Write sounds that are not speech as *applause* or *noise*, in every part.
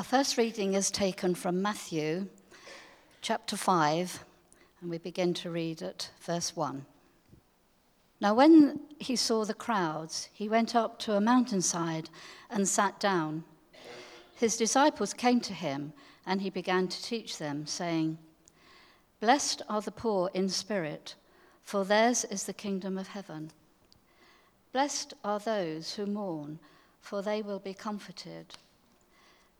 Our first reading is taken from Matthew chapter 5, and we begin to read at verse 1. Now, when he saw the crowds, he went up to a mountainside and sat down. His disciples came to him, and he began to teach them, saying, Blessed are the poor in spirit, for theirs is the kingdom of heaven. Blessed are those who mourn, for they will be comforted.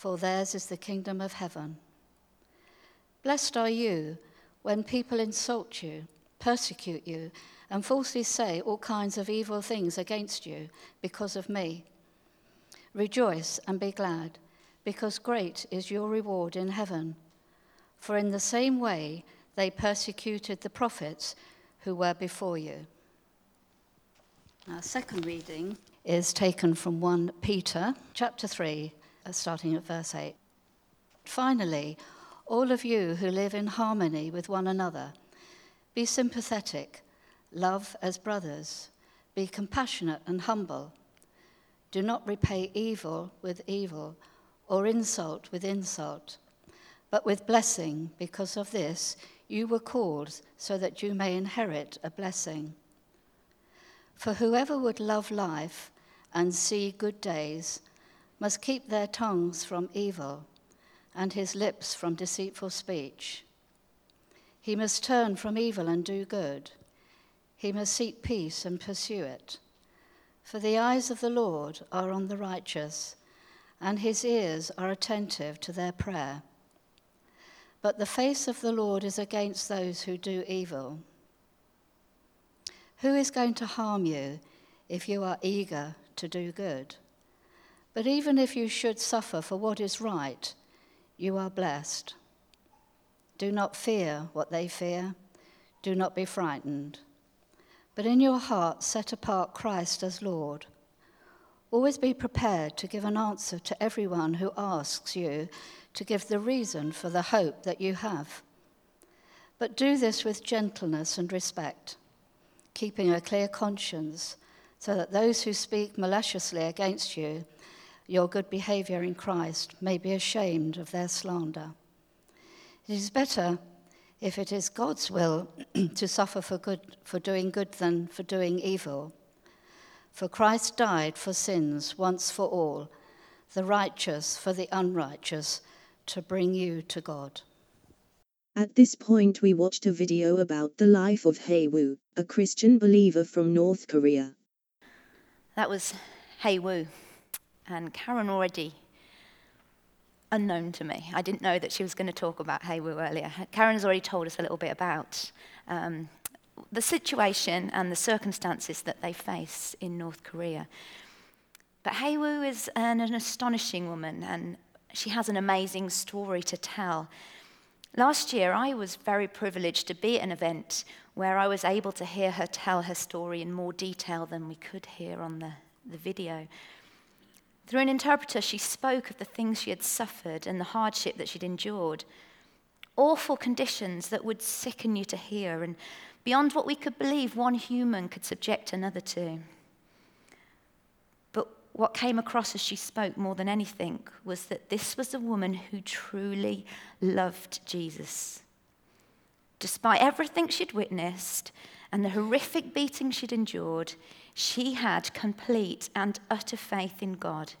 for theirs is the kingdom of heaven. Blessed are you when people insult you, persecute you, and falsely say all kinds of evil things against you because of me. Rejoice and be glad, because great is your reward in heaven. For in the same way they persecuted the prophets who were before you. Our second reading is taken from 1 Peter chapter 3, uh, Uh, starting at verse 8. Finally, all of you who live in harmony with one another, be sympathetic Love as brothers. Be compassionate and humble. Do not repay evil with evil or insult with insult, but with blessing, because of this you were called so that you may inherit a blessing. For whoever would love life and see good days must keep their tongues from evil and his lips from deceitful speech. He must turn from evil and do good he must seek peace and pursue it. For the eyes of the Lord are on the righteous, and his ears are attentive to their prayer. But the face of the Lord is against those who do evil. Who is going to harm you if you are eager to do good? But even if you should suffer for what is right, you are blessed. Do not fear what they fear. Do not be frightened but in your heart set apart Christ as Lord. Always be prepared to give an answer to everyone who asks you to give the reason for the hope that you have. But do this with gentleness and respect, keeping a clear conscience, so that those who speak maliciously against you, your good behavior in Christ, may be ashamed of their slander. It is better if it is God's will *clears throat* to suffer for, good, for doing good than for doing evil. For Christ died for sins once for all, the righteous for the unrighteous, to bring you to God. At this point, we watched a video about the life of Hae-woo, a Christian believer from North Korea. That was Hae-woo, and Karen already unknown to me. I didn't know that she was going to talk about Hae-woo earlier. Karen's already told us a little bit about um, the situation and the circumstances that they face in North Korea. But Hae-woo is an, an astonishing woman and she has an amazing story to tell. Last year, I was very privileged to be at an event where I was able to hear her tell her story in more detail than we could hear on the, the video. Through an interpreter, she spoke of the things she had suffered and the hardship that she'd endured. Awful conditions that would sicken you to hear, and beyond what we could believe one human could subject another to. But what came across as she spoke more than anything was that this was a woman who truly loved Jesus. Despite everything she'd witnessed and the horrific beating she'd endured, she had complete and utter faith in God,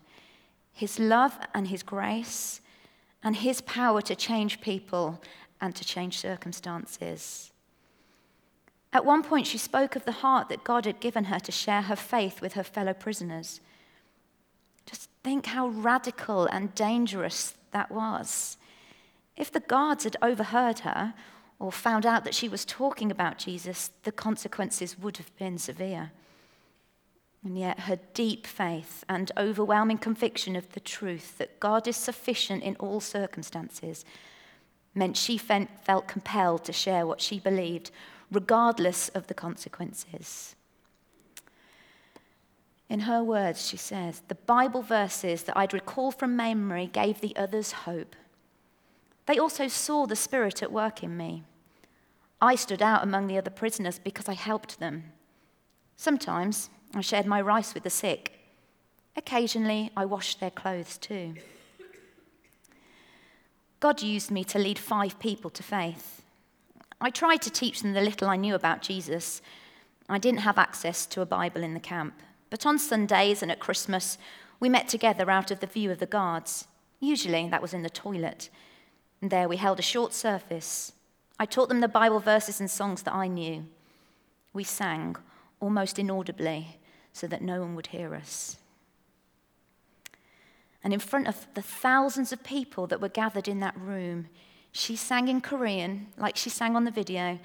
His love and His grace, and His power to change people and to change circumstances. At one point, she spoke of the heart that God had given her to share her faith with her fellow prisoners. Just think how radical and dangerous that was. If the guards had overheard her or found out that she was talking about Jesus, the consequences would have been severe. And yet, her deep faith and overwhelming conviction of the truth that God is sufficient in all circumstances meant she felt compelled to share what she believed, regardless of the consequences. In her words, she says, the Bible verses that I'd recall from memory gave the others hope. They also saw the Spirit at work in me. I stood out among the other prisoners because I helped them. Sometimes I shared my rice with the sick. Occasionally, I washed their clothes too. God used me to lead five people to faith. I tried to teach them the little I knew about Jesus. I didn't have access to a Bible in the camp, but on Sundays and at Christmas, we met together out of the view of the guards. Usually, that was in the toilet. And there we held a short service. I taught them the Bible verses and songs that I knew. We sang, almost inaudibly, so that no one would hear us. And in front of the thousands of people that were gathered in that room, she sang in Korean, like she sang on the video,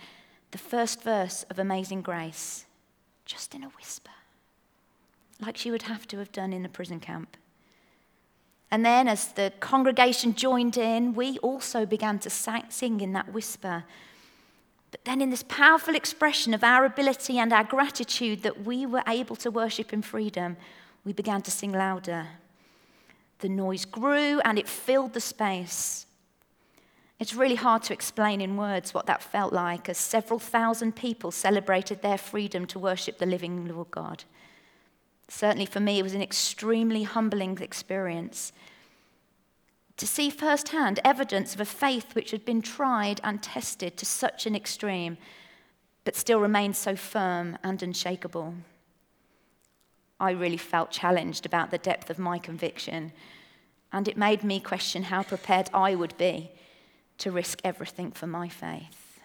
the first verse of Amazing Grace, just in a whisper, like she would have to have done in a prison camp. And then, as the congregation joined in, we also began to sing in that whisper. But then, in this powerful expression of our ability and our gratitude that we were able to worship in freedom, we began to sing louder. The noise grew and it filled the space. It's really hard to explain in words what that felt like as several thousand people celebrated their freedom to worship the living Lord God. Certainly for me, it was an extremely humbling experience to see firsthand evidence of a faith which had been tried and tested to such an extreme, but still remained so firm and unshakable. I really felt challenged about the depth of my conviction, and it made me question how prepared I would be to risk everything for my faith.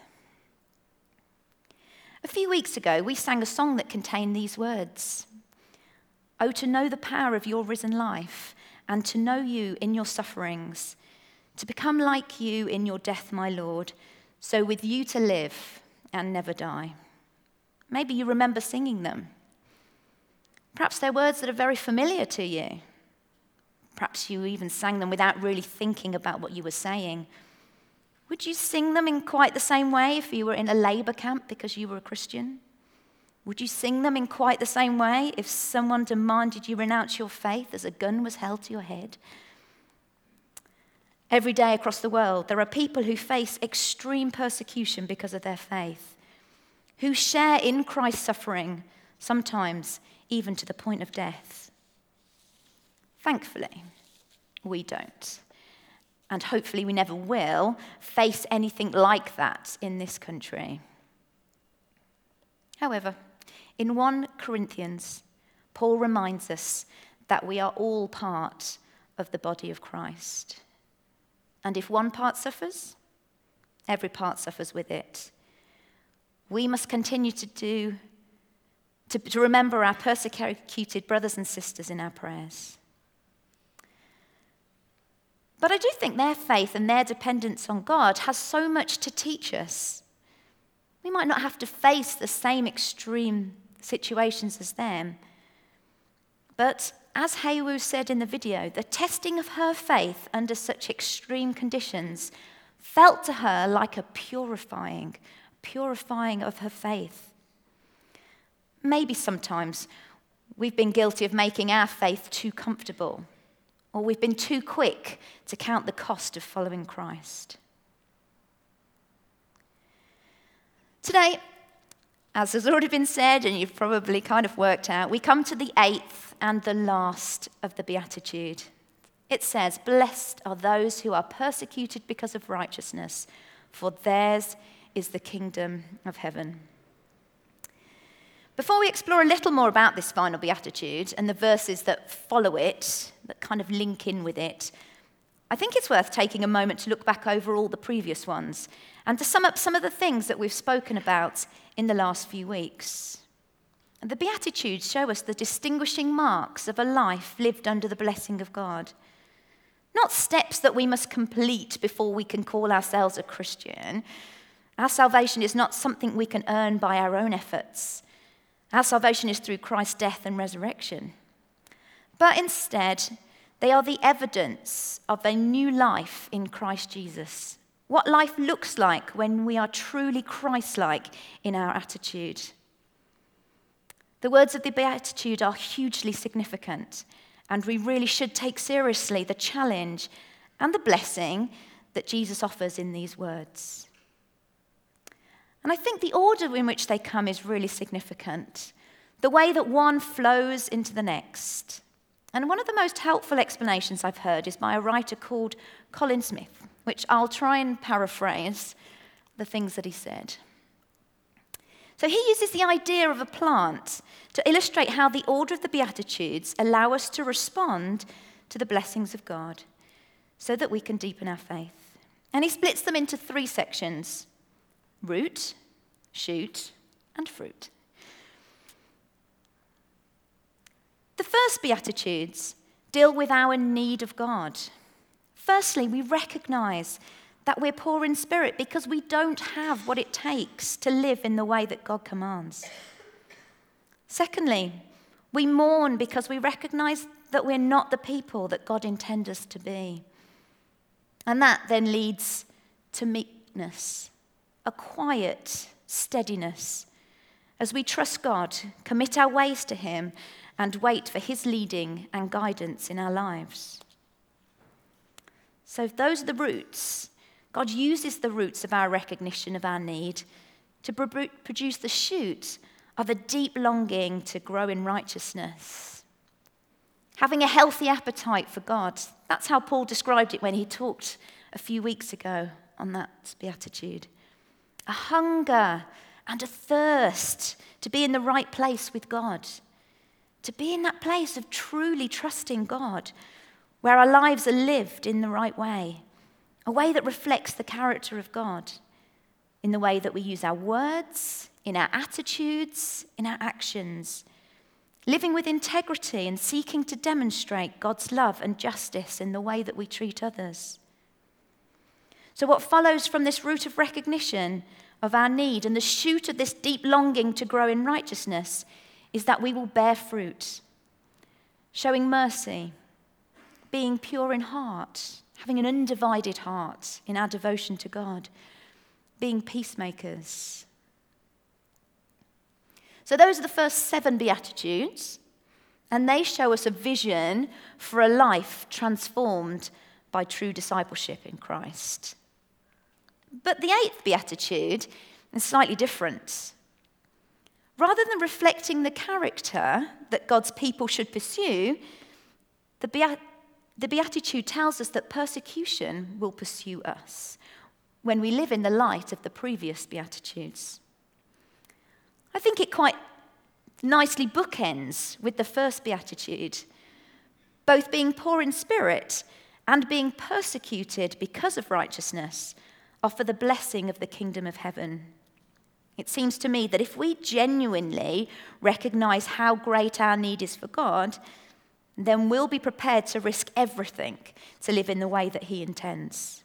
A few weeks ago, we sang a song that contained these words Oh, to know the power of your risen life and to know you in your sufferings, to become like you in your death, my Lord, so with you to live and never die. Maybe you remember singing them. Perhaps they're words that are very familiar to you. Perhaps you even sang them without really thinking about what you were saying. Would you sing them in quite the same way if you were in a labor camp because you were a Christian? Would you sing them in quite the same way if someone demanded you renounce your faith as a gun was held to your head? Every day across the world, there are people who face extreme persecution because of their faith, who share in Christ's suffering, sometimes even to the point of death. Thankfully, we don't. And hopefully, we never will face anything like that in this country. However, in 1 Corinthians, Paul reminds us that we are all part of the body of Christ. And if one part suffers, every part suffers with it. We must continue to do, to, to remember our persecuted brothers and sisters in our prayers. But I do think their faith and their dependence on God has so much to teach us. We might not have to face the same extreme situations as them. But as Hae-woo said in the video, the testing of her faith under such extreme conditions felt to her like a purifying, purifying of her faith. Maybe sometimes we've been guilty of making our faith too comfortable, or we've been too quick to count the cost of following Christ. Today, as has already been said, and you've probably kind of worked out, we come to the eighth and the last of the Beatitude. It says, Blessed are those who are persecuted because of righteousness, for theirs is the kingdom of heaven. Before we explore a little more about this final beatitude and the verses that follow it, that kind of link in with it, I think it's worth taking a moment to look back over all the previous ones and to sum up some of the things that we've spoken about in the last few weeks. The Beatitudes show us the distinguishing marks of a life lived under the blessing of God. Not steps that we must complete before we can call ourselves a Christian. Our salvation is not something we can earn by our own efforts. Our salvation is through Christ's death and resurrection. But instead, they are the evidence of a new life in Christ Jesus. What life looks like when we are truly Christ like in our attitude. The words of the Beatitude are hugely significant, and we really should take seriously the challenge and the blessing that Jesus offers in these words. And I think the order in which they come is really significant. The way that one flows into the next. And one of the most helpful explanations I've heard is by a writer called Colin Smith, which I'll try and paraphrase the things that he said. So he uses the idea of a plant to illustrate how the order of the Beatitudes allow us to respond to the blessings of God so that we can deepen our faith. And he splits them into three sections root, shoot, and fruit. The first Beatitudes deal with our need of God. Firstly, we recognize that we're poor in spirit because we don't have what it takes to live in the way that God commands. Secondly, we mourn because we recognize that we're not the people that God intends us to be. And that then leads to meekness, a quiet steadiness, as we trust God, commit our ways to Him, and wait for His leading and guidance in our lives. So, those are the roots. God uses the roots of our recognition of our need to produce the shoot of a deep longing to grow in righteousness. Having a healthy appetite for God. That's how Paul described it when he talked a few weeks ago on that beatitude. A hunger and a thirst to be in the right place with God, to be in that place of truly trusting God, where our lives are lived in the right way, a way that reflects the character of God, in the way that we use our words, in our attitudes, in our actions, living with integrity and seeking to demonstrate God's love and justice in the way that we treat others. So, what follows from this root of recognition of our need and the shoot of this deep longing to grow in righteousness is that we will bear fruit, showing mercy, being pure in heart, having an undivided heart in our devotion to God, being peacemakers. So, those are the first seven Beatitudes, and they show us a vision for a life transformed by true discipleship in Christ. But the eighth beatitude is slightly different. Rather than reflecting the character that God's people should pursue, the, beat- the beatitude tells us that persecution will pursue us when we live in the light of the previous beatitudes. I think it quite nicely bookends with the first beatitude, both being poor in spirit and being persecuted because of righteousness offer the blessing of the kingdom of heaven. It seems to me that if we genuinely recognize how great our need is for God, then we'll be prepared to risk everything to live in the way that He intends.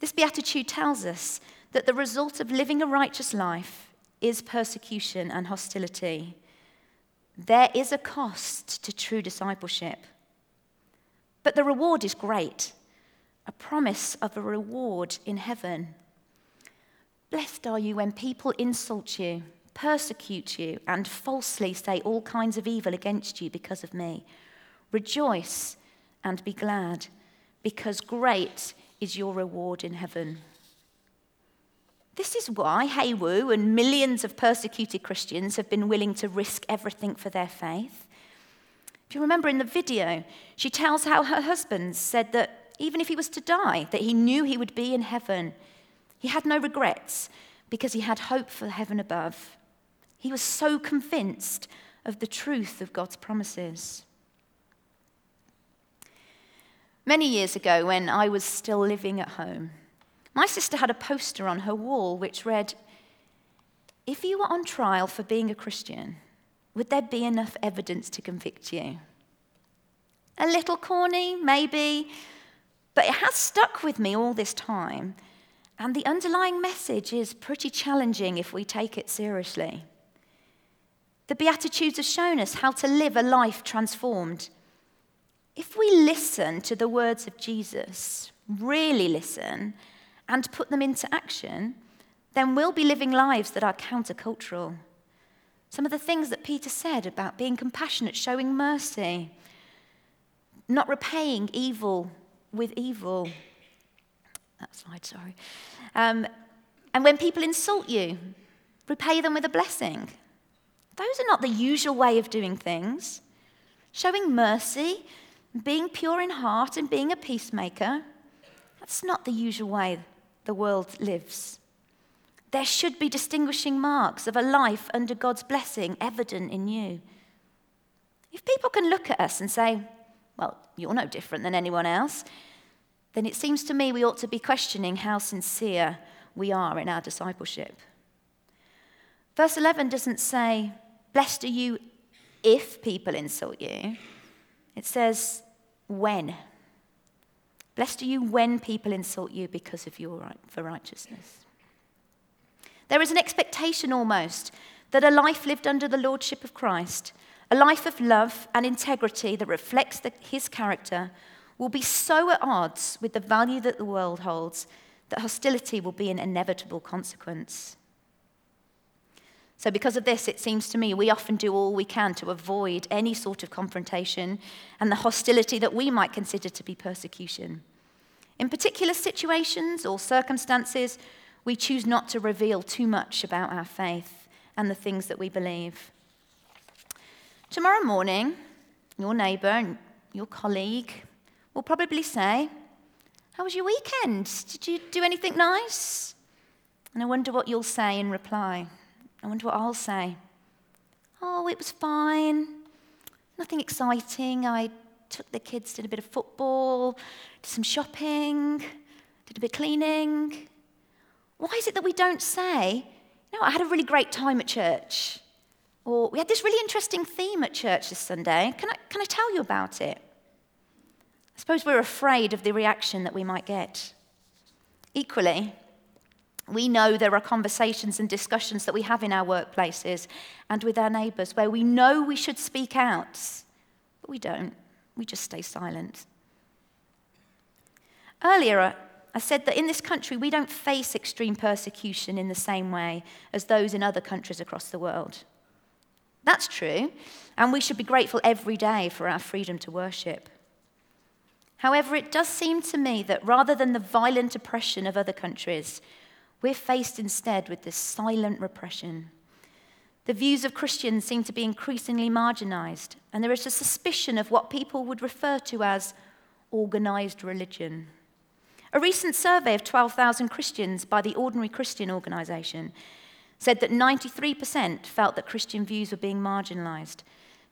This beatitude tells us that the result of living a righteous life is persecution and hostility. There is a cost to true discipleship, but the reward is great a promise of a reward in heaven. Blessed are you when people insult you, persecute you, and falsely say all kinds of evil against you because of me. Rejoice and be glad, because great is your reward in heaven. This is why Hae-woo and millions of persecuted Christians have been willing to risk everything for their faith. If you remember in the video, she tells how her husband said that even if he was to die, that he knew he would be in heaven. He had no regrets because he had hope for heaven above. He was so convinced of the truth of God's promises. Many years ago, when I was still living at home, my sister had a poster on her wall which read, If you were on trial for being a Christian, would there be enough evidence to convict you? A little corny, maybe, but it has stuck with me all this time. And the underlying message is pretty challenging if we take it seriously. The Beatitudes have shown us how to live a life transformed. If we listen to the words of Jesus, really listen, and put them into action, then we'll be living lives that are countercultural. Some of the things that Peter said about being compassionate, showing mercy, not repaying evil with evil. That slide, sorry. Um, and when people insult you, repay them with a blessing. Those are not the usual way of doing things. Showing mercy, being pure in heart, and being a peacemaker, that's not the usual way the world lives. There should be distinguishing marks of a life under God's blessing evident in you. If people can look at us and say, well, you're no different than anyone else, then it seems to me we ought to be questioning how sincere we are in our discipleship. Verse 11 doesn't say, Blessed are you if people insult you. It says, When. Blessed are you when people insult you because of your right for righteousness. There is an expectation almost that a life lived under the lordship of Christ, a life of love and integrity that reflects the, his character, will be so at odds with the value that the world holds that hostility will be an inevitable consequence. So, because of this, it seems to me we often do all we can to avoid any sort of confrontation and the hostility that we might consider to be persecution. In particular situations or circumstances, we choose not to reveal too much about our faith and the things that we believe. Tomorrow morning, your neighbour and your colleague will probably say, How was your weekend? Did you do anything nice? And I wonder what you'll say in reply. I wonder what I'll say. Oh, it was fine. Nothing exciting. I took the kids, did a bit of football, did some shopping, did a bit of cleaning. Why is it that we don't say, you know, I had a really great time at church? Or we had this really interesting theme at church this Sunday. Can I, can I tell you about it? I suppose we're afraid of the reaction that we might get. Equally, we know there are conversations and discussions that we have in our workplaces and with our neighbours where we know we should speak out, but we don't. We just stay silent. Earlier, I said that in this country we don't face extreme persecution in the same way as those in other countries across the world. That's true, and we should be grateful every day for our freedom to worship. However, it does seem to me that rather than the violent oppression of other countries, we're faced instead with this silent repression. The views of Christians seem to be increasingly marginalized, and there is a suspicion of what people would refer to as organized religion. A recent survey of 12,000 Christians by the Ordinary Christian Organization said that 93% felt that Christian views were being marginalized,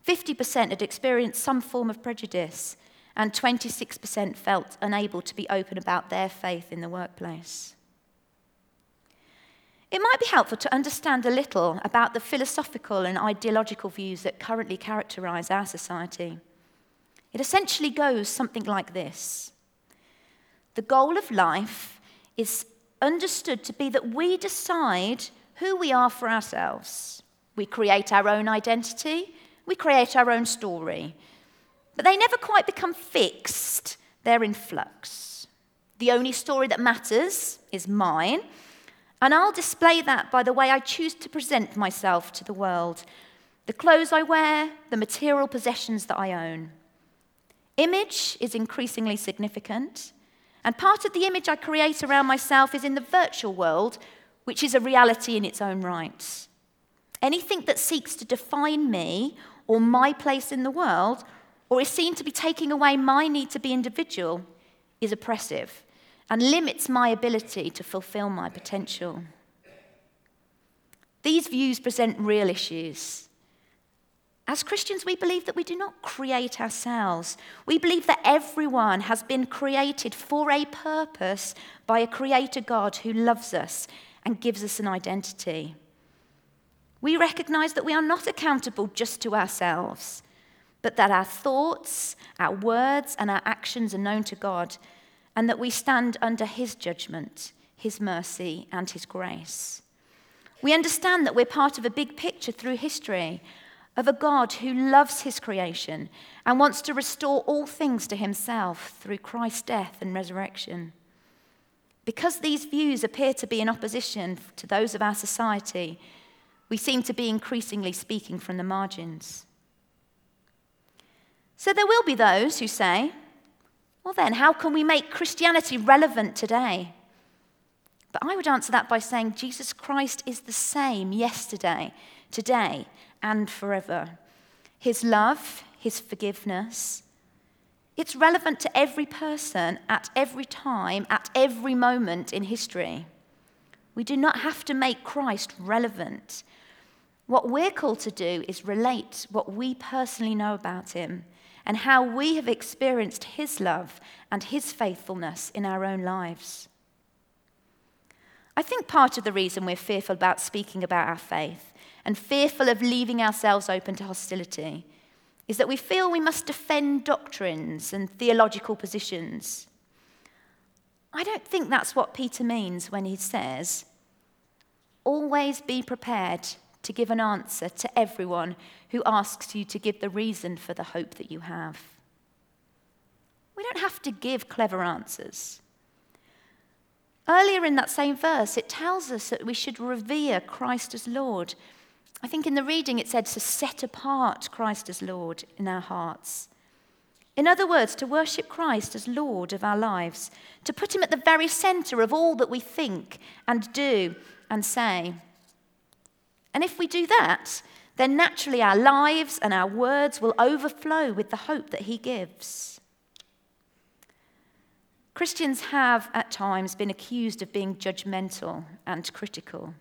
50% had experienced some form of prejudice, and 26% felt unable to be open about their faith in the workplace. It might be helpful to understand a little about the philosophical and ideological views that currently characterize our society. It essentially goes something like this The goal of life is understood to be that we decide who we are for ourselves. We create our own identity, we create our own story, but they never quite become fixed, they're in flux. The only story that matters is mine and I'll display that by the way I choose to present myself to the world the clothes I wear, the material possessions that I own. Image is increasingly significant, and part of the image I create around myself is in the virtual world, which is a reality in its own right. Anything that seeks to define me or my place in the world, or is seen to be taking away my need to be individual, is oppressive and limits my ability to fulfill my potential. These views present real issues. As Christians, we believe that we do not create ourselves. We believe that everyone has been created for a purpose by a creator God who loves us and gives us an identity. We recognize that we are not accountable just to ourselves, but that our thoughts, our words, and our actions are known to God and that we stand under His judgment, His mercy, and His grace. We understand that we're part of a big picture through history, of a God who loves his creation and wants to restore all things to himself through Christ's death and resurrection. Because these views appear to be in opposition to those of our society, we seem to be increasingly speaking from the margins. So there will be those who say, well, then, how can we make Christianity relevant today? But I would answer that by saying Jesus Christ is the same yesterday, today, and forever. His love, his forgiveness, it's relevant to every person at every time, at every moment in history. We do not have to make Christ relevant. What we're called to do is relate what we personally know about him and how we have experienced his love and his faithfulness in our own lives. I think part of the reason we're fearful about speaking about our faith and fearful of leaving ourselves open to hostility is that we feel we must defend doctrines and theological positions. I don't think that's what Peter means when he says, always be prepared to give an answer to everyone who asks you to give the reason for the hope that you have. We don't have to give clever answers. Earlier in that same verse, it tells us that we should revere Christ as Lord. I think in the reading it said to set apart Christ as Lord in our hearts. In other words, to worship Christ as Lord of our lives, to put him at the very center of all that we think and do and say. And if we do that, then naturally our lives and our words will overflow with the hope that He gives. Christians have at times been accused of being judgmental and critical.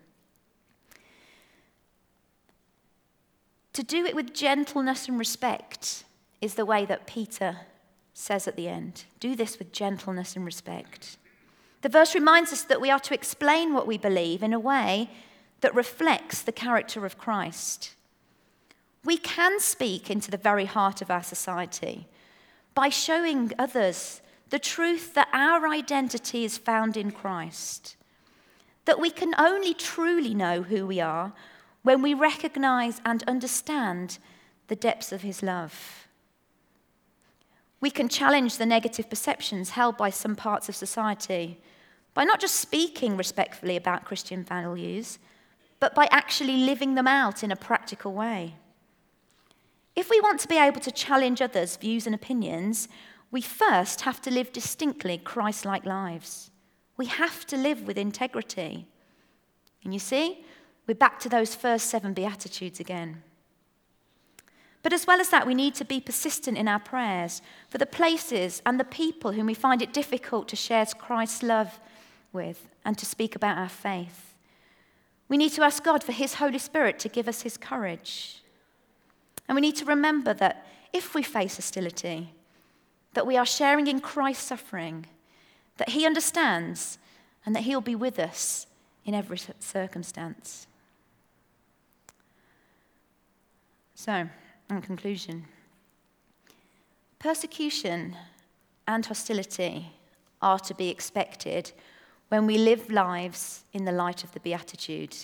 To do it with gentleness and respect is the way that Peter says at the end. Do this with gentleness and respect. The verse reminds us that we are to explain what we believe in a way that reflects the character of Christ. We can speak into the very heart of our society by showing others the truth that our identity is found in Christ, that we can only truly know who we are when we recognize and understand the depths of his love. We can challenge the negative perceptions held by some parts of society by not just speaking respectfully about Christian values, but by actually living them out in a practical way. If we want to be able to challenge others' views and opinions, we first have to live distinctly Christ like lives. We have to live with integrity. And you see, we're back to those first seven Beatitudes again. But as well as that, we need to be persistent in our prayers for the places and the people whom we find it difficult to share Christ's love with and to speak about our faith. We need to ask God for His Holy Spirit to give us His courage. And we need to remember that if we face hostility, that we are sharing in Christ's suffering, that He understands, and that He'll be with us in every circumstance. So, in conclusion, persecution and hostility are to be expected when we live lives in the light of the Beatitude.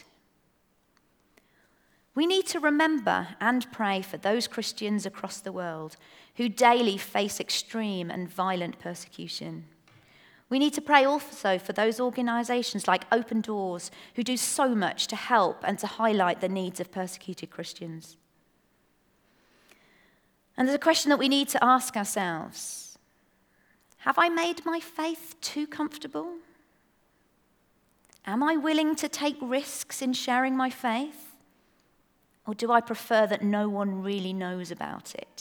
We need to remember and pray for those Christians across the world who daily face extreme and violent persecution. We need to pray also for those organizations like Open Doors who do so much to help and to highlight the needs of persecuted Christians. And there's a question that we need to ask ourselves Have I made my faith too comfortable? Am I willing to take risks in sharing my faith? Or do I prefer that no one really knows about it?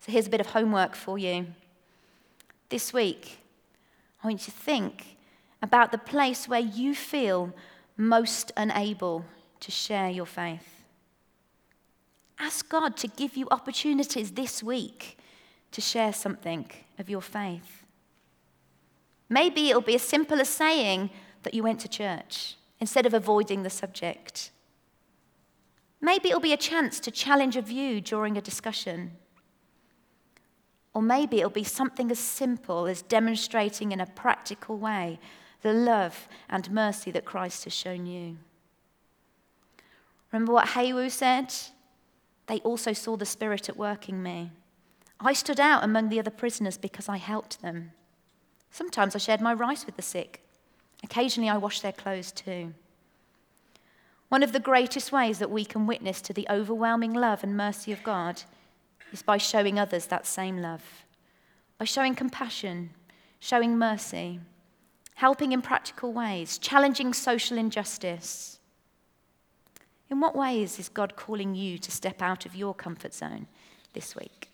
So here's a bit of homework for you. This week, I want you to think about the place where you feel most unable to share your faith. Ask God to give you opportunities this week to share something of your faith. Maybe it'll be as simple as saying that you went to church instead of avoiding the subject. Maybe it'll be a chance to challenge a view during a discussion. Or maybe it'll be something as simple as demonstrating in a practical way the love and mercy that Christ has shown you. Remember what Hae-woo said? They also saw the Spirit at work in me. I stood out among the other prisoners because I helped them. Sometimes I shared my rice with the sick. Occasionally I washed their clothes too. One of the greatest ways that we can witness to the overwhelming love and mercy of God is by showing others that same love, by showing compassion, showing mercy, helping in practical ways, challenging social injustice. In what ways is God calling you to step out of your comfort zone this week?